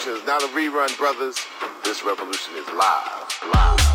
revolution is not a rerun, brothers. This revolution is live. Live.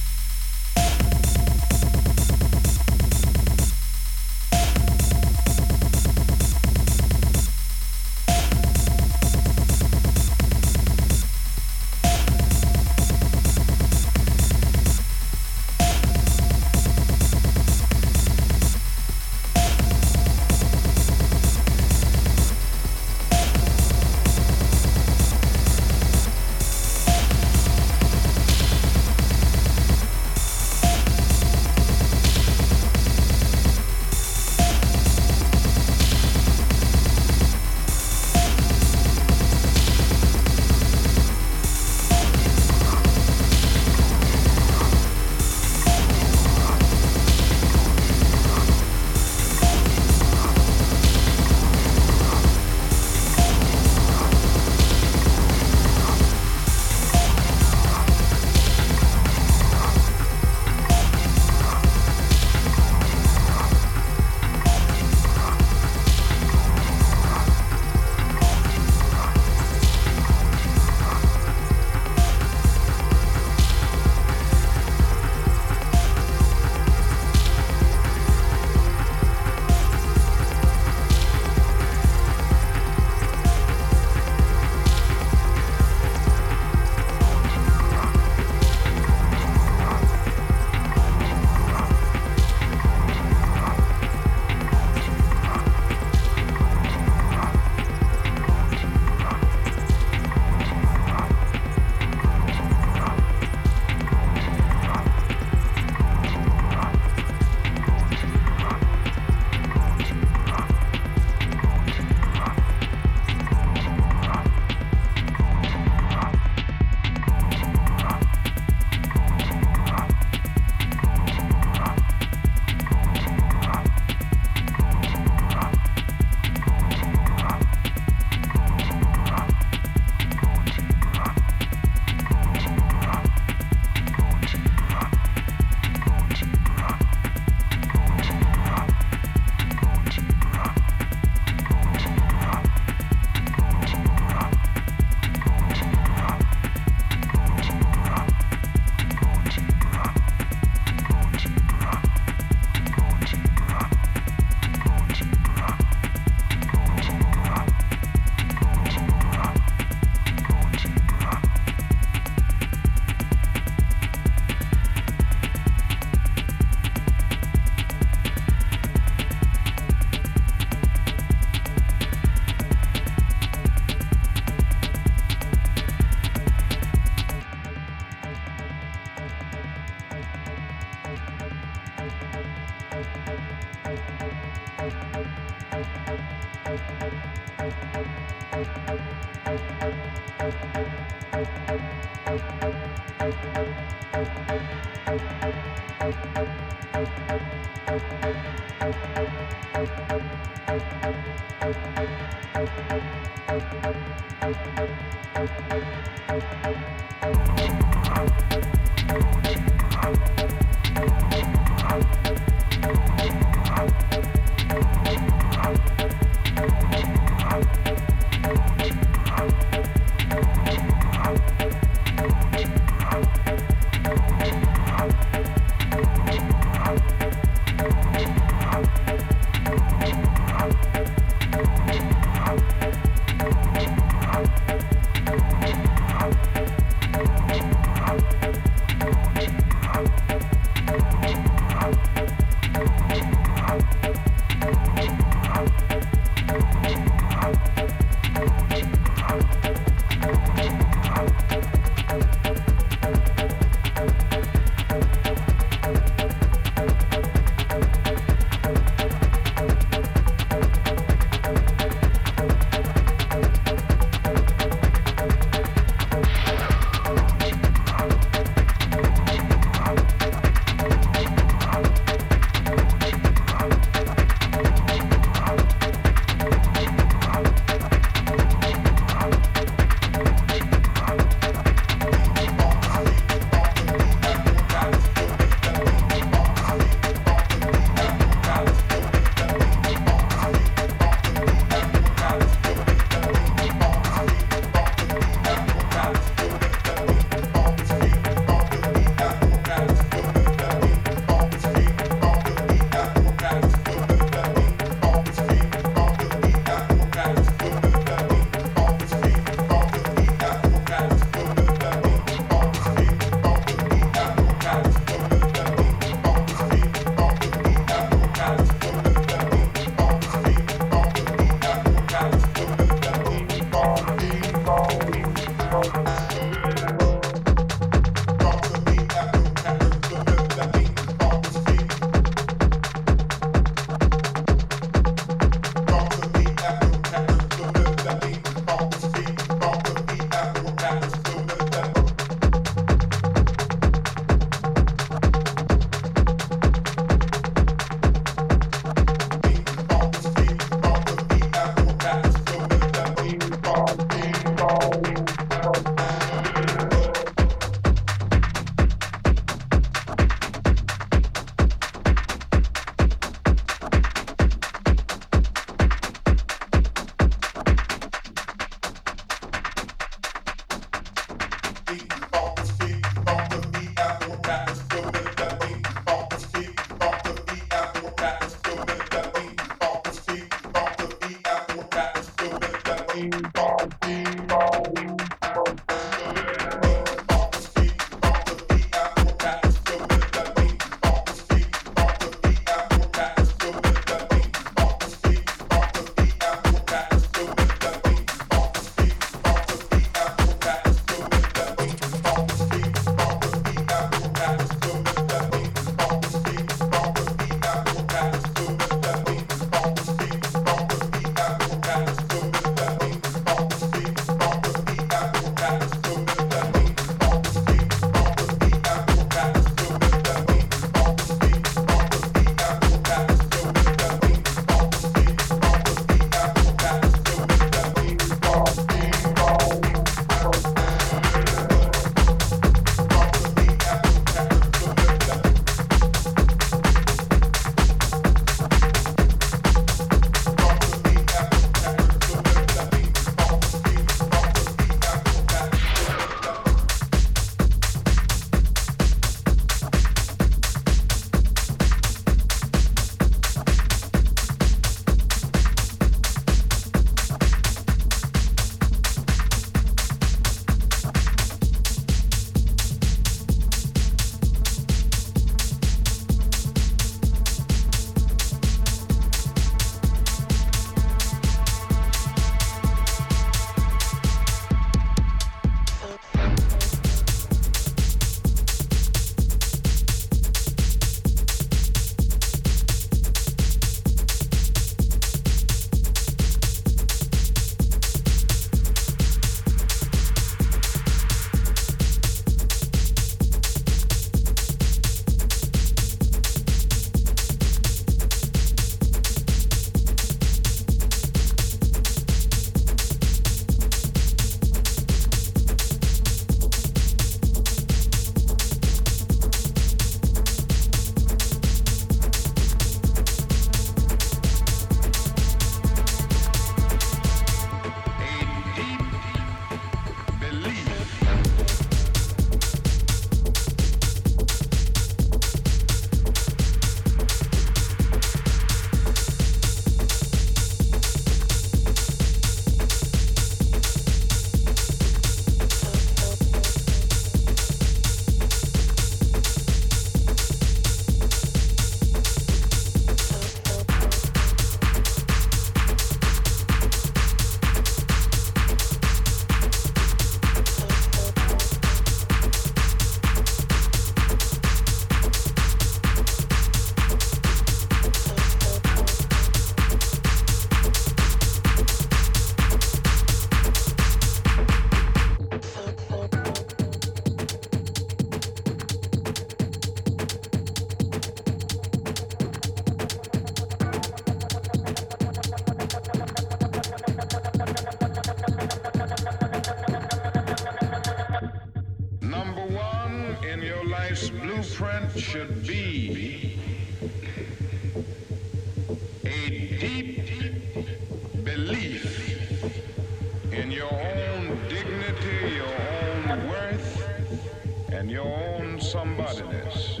And your own somebodyness.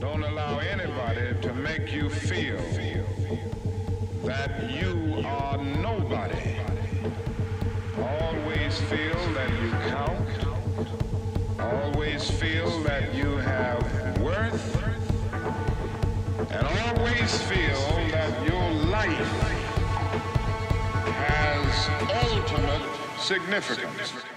Don't allow anybody to make you feel that you are nobody. Always feel that you count. Always feel that you have worth. And always feel that your life has ultimate significance.